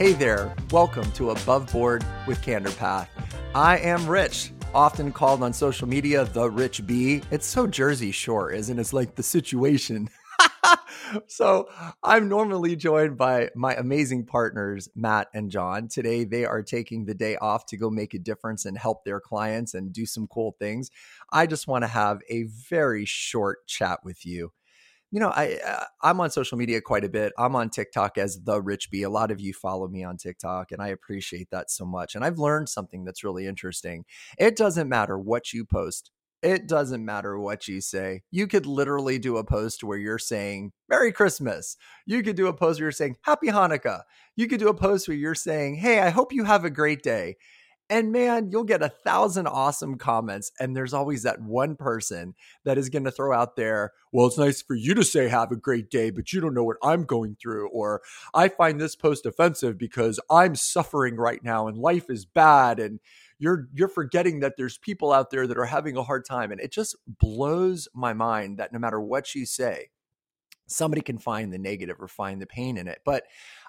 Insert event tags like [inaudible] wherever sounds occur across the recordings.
Hey there, welcome to Above Board with Candor Path. I am Rich, often called on social media the Rich B. It's so Jersey Shore, isn't it? It's like the situation. [laughs] so I'm normally joined by my amazing partners, Matt and John. Today, they are taking the day off to go make a difference and help their clients and do some cool things. I just want to have a very short chat with you you know, I uh, I'm on social media quite a bit. I'm on TikTok as the Rich B. A lot of you follow me on TikTok, and I appreciate that so much. And I've learned something that's really interesting. It doesn't matter what you post. It doesn't matter what you say. You could literally do a post where you're saying Merry Christmas. You could do a post where you're saying Happy Hanukkah. You could do a post where you're saying, Hey, I hope you have a great day. And man, you'll get a thousand awesome comments. And there's always that one person that is going to throw out there, well, it's nice for you to say have a great day, but you don't know what I'm going through. Or I find this post offensive because I'm suffering right now and life is bad. And you're you're forgetting that there's people out there that are having a hard time. And it just blows my mind that no matter what you say, somebody can find the negative or find the pain in it. But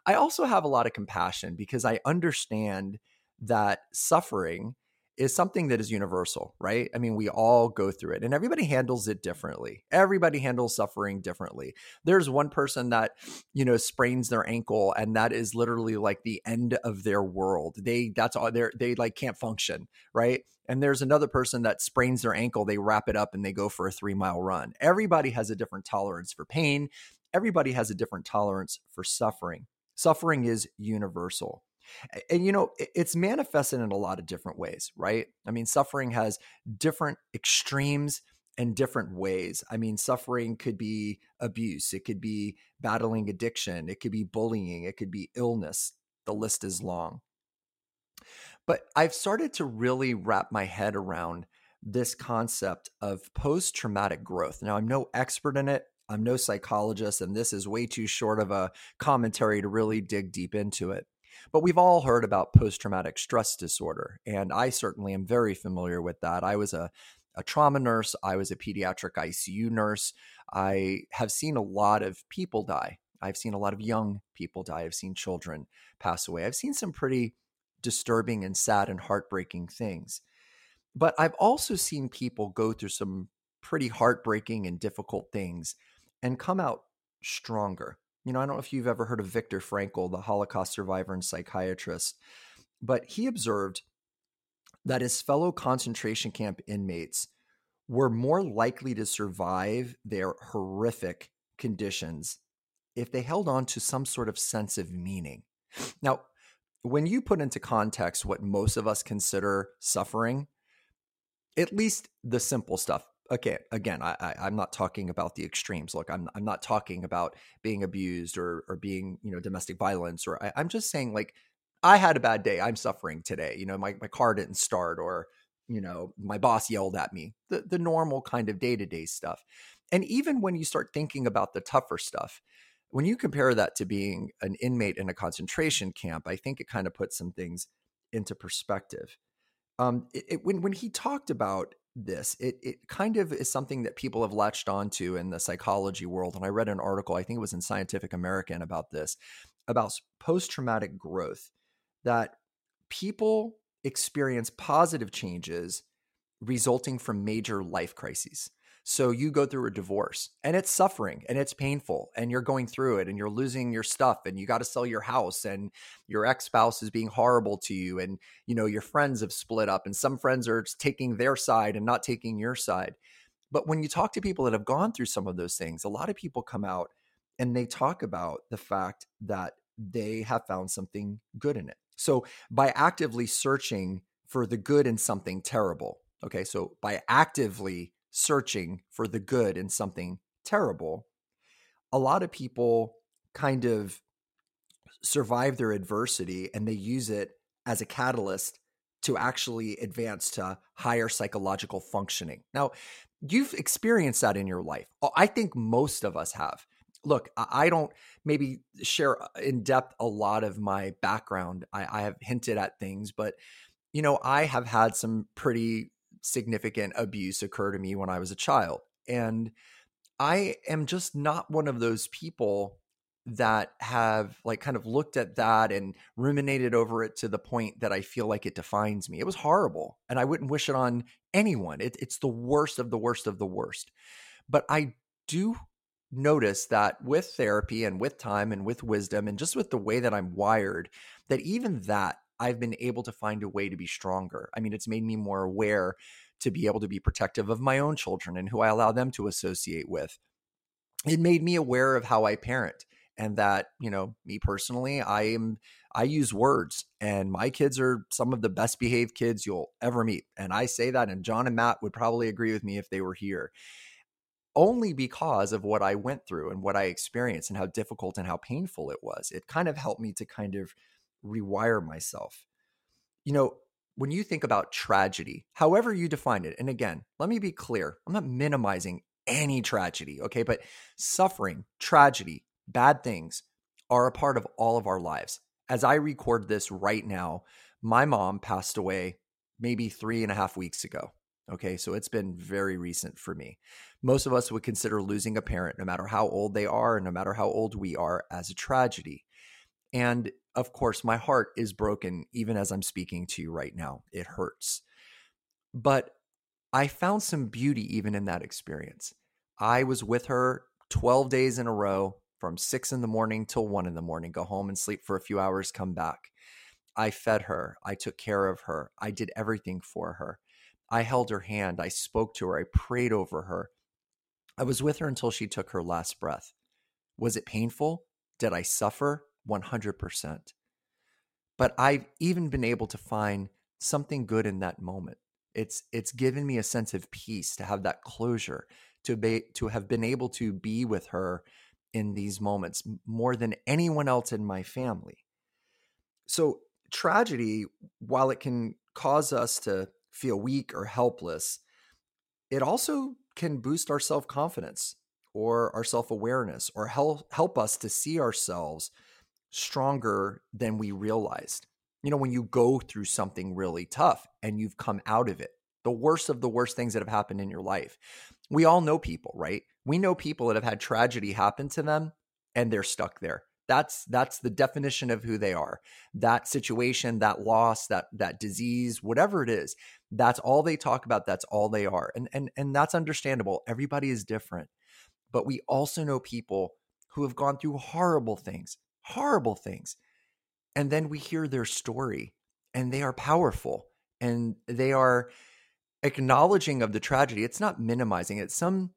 I also have a lot of compassion because I understand that suffering is something that is universal, right? I mean, we all go through it and everybody handles it differently. Everybody handles suffering differently. There's one person that, you know, sprains their ankle and that is literally like the end of their world. They that's all they they like can't function, right? And there's another person that sprains their ankle, they wrap it up and they go for a 3-mile run. Everybody has a different tolerance for pain. Everybody has a different tolerance for suffering. Suffering is universal. And you know, it's manifested in a lot of different ways, right? I mean, suffering has different extremes and different ways. I mean, suffering could be abuse, it could be battling addiction, it could be bullying, it could be illness. The list is long. But I've started to really wrap my head around this concept of post traumatic growth. Now, I'm no expert in it. I'm no psychologist, and this is way too short of a commentary to really dig deep into it. But we've all heard about post traumatic stress disorder, and I certainly am very familiar with that. I was a, a trauma nurse, I was a pediatric ICU nurse. I have seen a lot of people die. I've seen a lot of young people die. I've seen children pass away. I've seen some pretty disturbing and sad and heartbreaking things. But I've also seen people go through some pretty heartbreaking and difficult things and come out stronger. You know, I don't know if you've ever heard of Viktor Frankl, the Holocaust survivor and psychiatrist, but he observed that his fellow concentration camp inmates were more likely to survive their horrific conditions if they held on to some sort of sense of meaning. Now, when you put into context what most of us consider suffering, at least the simple stuff, okay again I, I am not talking about the extremes look i'm i'm not talking about being abused or or being you know domestic violence or I, i'm just saying like i had a bad day i'm suffering today you know my, my car didn't start or you know my boss yelled at me the the normal kind of day-to-day stuff. And even when you start thinking about the tougher stuff when you compare that to being an inmate in a concentration camp i think it kind of puts some things into perspective. Um, it, it, when when he talked about this. It it kind of is something that people have latched onto in the psychology world. And I read an article, I think it was in Scientific American about this, about post traumatic growth, that people experience positive changes resulting from major life crises. So you go through a divorce and it's suffering and it's painful and you're going through it and you're losing your stuff and you got to sell your house and your ex-spouse is being horrible to you and you know your friends have split up and some friends are taking their side and not taking your side. But when you talk to people that have gone through some of those things, a lot of people come out and they talk about the fact that they have found something good in it. So by actively searching for the good in something terrible, okay, so by actively searching for the good in something terrible, a lot of people kind of survive their adversity and they use it as a catalyst to actually advance to higher psychological functioning. Now, you've experienced that in your life. I think most of us have. Look, I don't maybe share uh, in depth a lot of my background. I, I have hinted at things, but you know, I have had some pretty significant abuse occur to me when I was a child. And I am just not one of those people that have like kind of looked at that and ruminated over it to the point that I feel like it defines me. It was horrible and I wouldn't wish it on anyone. It, it's the worst of the worst of the worst. But I do notice that with therapy and with time and with wisdom and just with the way that I'm wired, that even that I've been able to find a way to be stronger. I mean, it's made me more aware to be able to be protective of my own children and who I allow them to associate with. It made me aware of how I parent and that you know me personally i am i use words and my kids are some of the best behaved kids you'll ever meet and i say that and john and matt would probably agree with me if they were here only because of what i went through and what i experienced and how difficult and how painful it was it kind of helped me to kind of rewire myself you know when you think about tragedy however you define it and again let me be clear i'm not minimizing any tragedy okay but suffering tragedy bad things are a part of all of our lives. As I record this right now, my mom passed away maybe three and a half weeks ago. Okay, so it's been very recent for me. Most of us would consider losing a parent, no matter how old they are and no matter how old we are, as a tragedy. And of course, my heart is broken even as I'm speaking to you right now. It hurts. But I found some beauty even in that experience. I was with her 12 days in a row from six in the morning till one in the morning, go home and sleep for a few hours, come back. I fed her. I took care of her. I did everything for her. I held her hand. I spoke to her. I prayed over her. I was with her until she took her last breath. Was it painful? Did I suffer? 100%. But I've even been able to find something good in that moment. It's it's given me a sense of peace to have that closure, to be to have been able to be with her in these moments more than anyone else in my family. So, tragedy, while it can cause us to feel weak or helpless, it also can boost our self confidence or our self awareness or help, help us to see ourselves stronger than we realized. You know, when you go through something really tough and you've come out of it, the worst of the worst things that have happened in your life. We all know people, right? We know people that have had tragedy happen to them and they're stuck there. That's that's the definition of who they are. That situation, that loss, that that disease, whatever it is, that's all they talk about, that's all they are. And and and that's understandable. Everybody is different. But we also know people who have gone through horrible things, horrible things. And then we hear their story and they are powerful and they are acknowledging of the tragedy. It's not minimizing it. Some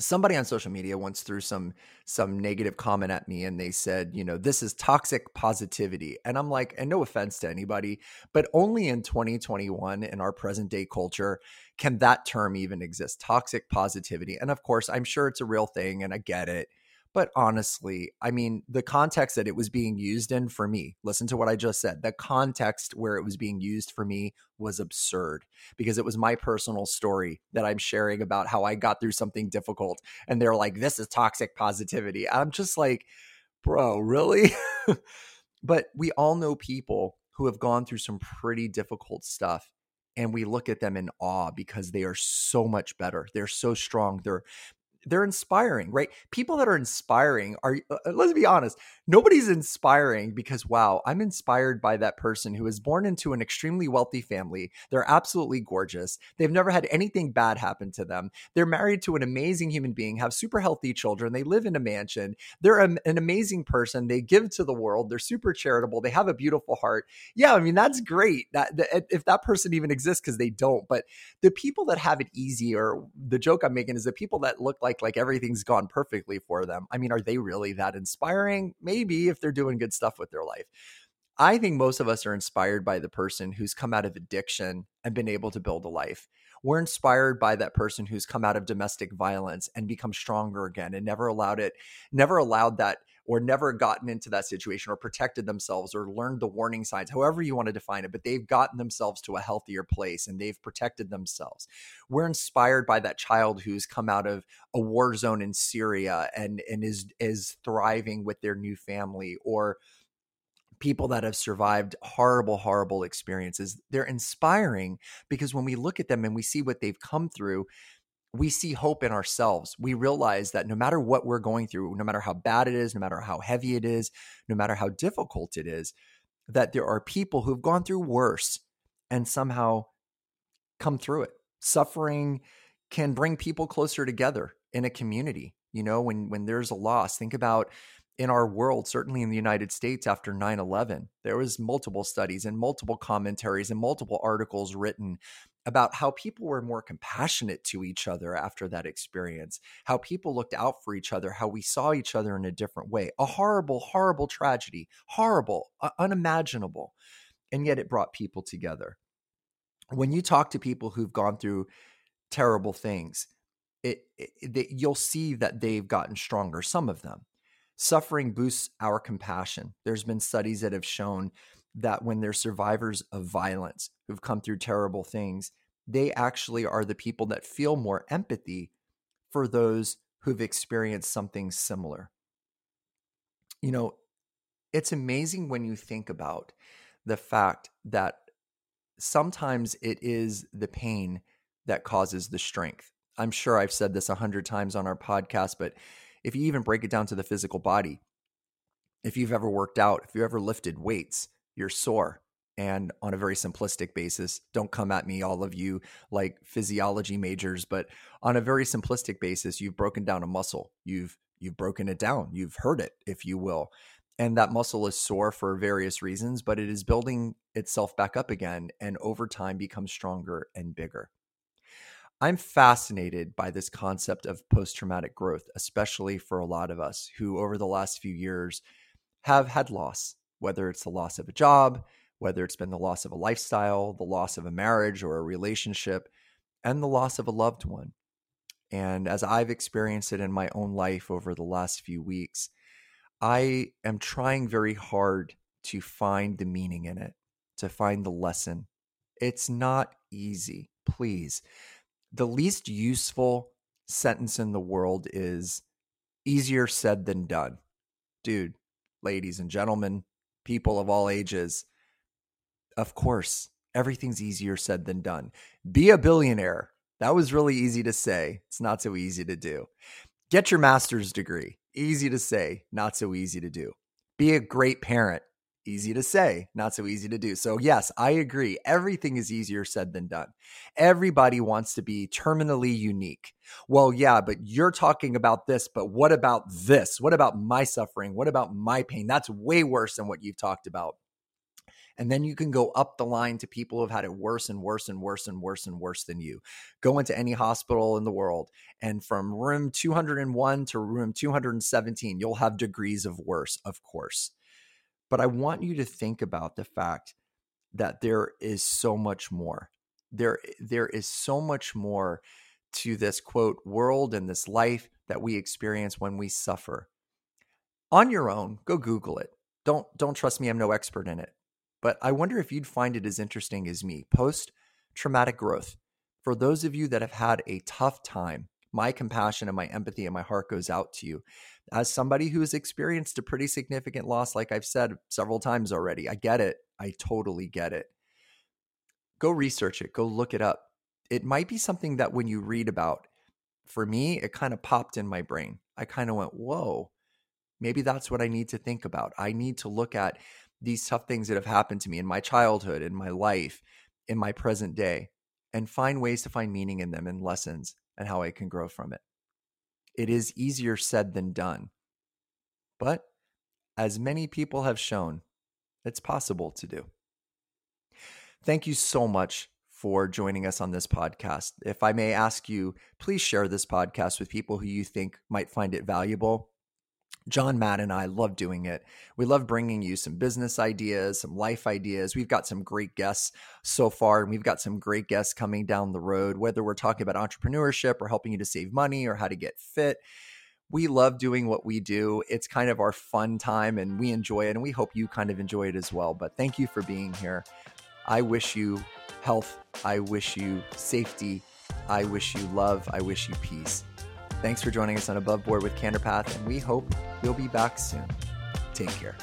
somebody on social media once threw some some negative comment at me and they said you know this is toxic positivity and i'm like and no offense to anybody but only in 2021 in our present day culture can that term even exist toxic positivity and of course i'm sure it's a real thing and i get it but honestly, I mean, the context that it was being used in for me, listen to what I just said. The context where it was being used for me was absurd because it was my personal story that I'm sharing about how I got through something difficult. And they're like, this is toxic positivity. I'm just like, bro, really? [laughs] but we all know people who have gone through some pretty difficult stuff and we look at them in awe because they are so much better. They're so strong. They're they're inspiring, right? People that are inspiring are, uh, uh, let's be honest, nobody's inspiring because, wow, I'm inspired by that person who is born into an extremely wealthy family. They're absolutely gorgeous. They've never had anything bad happen to them. They're married to an amazing human being, have super healthy children. They live in a mansion. They're a, an amazing person. They give to the world. They're super charitable. They have a beautiful heart. Yeah, I mean, that's great. That, that if that person even exists, because they don't. But the people that have it easy, or the joke I'm making is the people that look like like like everything's gone perfectly for them. I mean, are they really that inspiring? Maybe if they're doing good stuff with their life. I think most of us are inspired by the person who's come out of addiction and been able to build a life. We're inspired by that person who's come out of domestic violence and become stronger again and never allowed it, never allowed that or never gotten into that situation or protected themselves or learned the warning signs, however you want to define it, but they've gotten themselves to a healthier place and they've protected themselves. We're inspired by that child who's come out of a war zone in Syria and, and is is thriving with their new family or people that have survived horrible, horrible experiences. They're inspiring because when we look at them and we see what they've come through, we see hope in ourselves. We realize that no matter what we're going through, no matter how bad it is, no matter how heavy it is, no matter how difficult it is, that there are people who've gone through worse and somehow come through it. Suffering can bring people closer together in a community. You know, when when there's a loss, think about in our world, certainly in the United States after 9/11, there was multiple studies and multiple commentaries and multiple articles written about how people were more compassionate to each other after that experience, how people looked out for each other, how we saw each other in a different way. A horrible, horrible tragedy, horrible, uh, unimaginable. And yet it brought people together. When you talk to people who've gone through terrible things, it, it, you'll see that they've gotten stronger, some of them. Suffering boosts our compassion. There's been studies that have shown that when they're survivors of violence who've come through terrible things, they actually are the people that feel more empathy for those who've experienced something similar. You know, it's amazing when you think about the fact that sometimes it is the pain that causes the strength. I'm sure I've said this a hundred times on our podcast, but if you even break it down to the physical body, if you've ever worked out, if you ever lifted weights, you're sore. And on a very simplistic basis, don't come at me, all of you like physiology majors, but on a very simplistic basis, you've broken down a muscle. You've you've broken it down. You've hurt it, if you will. And that muscle is sore for various reasons, but it is building itself back up again and over time becomes stronger and bigger. I'm fascinated by this concept of post traumatic growth, especially for a lot of us who, over the last few years, have had loss, whether it's the loss of a job, whether it's been the loss of a lifestyle, the loss of a marriage or a relationship, and the loss of a loved one. And as I've experienced it in my own life over the last few weeks, I am trying very hard to find the meaning in it, to find the lesson. It's not easy, please. The least useful sentence in the world is easier said than done. Dude, ladies and gentlemen, people of all ages. Of course, everything's easier said than done. Be a billionaire. That was really easy to say. It's not so easy to do. Get your master's degree. Easy to say, not so easy to do. Be a great parent. Easy to say, not so easy to do. So, yes, I agree. Everything is easier said than done. Everybody wants to be terminally unique. Well, yeah, but you're talking about this, but what about this? What about my suffering? What about my pain? That's way worse than what you've talked about. And then you can go up the line to people who've had it worse and worse and worse and worse and worse than you. Go into any hospital in the world, and from room 201 to room 217, you'll have degrees of worse, of course. But I want you to think about the fact that there is so much more. There, there is so much more to this quote world and this life that we experience when we suffer. On your own, go Google it. Don't don't trust me, I'm no expert in it. But I wonder if you'd find it as interesting as me. Post traumatic growth. For those of you that have had a tough time, my compassion and my empathy and my heart goes out to you as somebody who's experienced a pretty significant loss, like I've said several times already, I get it. I totally get it. Go research it, go look it up. It might be something that when you read about, for me, it kind of popped in my brain. I kind of went, whoa, maybe that's what I need to think about. I need to look at these tough things that have happened to me in my childhood, in my life, in my present day, and find ways to find meaning in them and lessons and how I can grow from it. It is easier said than done. But as many people have shown, it's possible to do. Thank you so much for joining us on this podcast. If I may ask you, please share this podcast with people who you think might find it valuable. John, Matt, and I love doing it. We love bringing you some business ideas, some life ideas. We've got some great guests so far, and we've got some great guests coming down the road, whether we're talking about entrepreneurship or helping you to save money or how to get fit. We love doing what we do. It's kind of our fun time, and we enjoy it, and we hope you kind of enjoy it as well. But thank you for being here. I wish you health. I wish you safety. I wish you love. I wish you peace. Thanks for joining us on Above Board with Candor Path, and we hope you'll be back soon. Take care.